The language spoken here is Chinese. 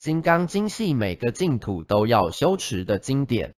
金刚经系每个净土都要修持的经典。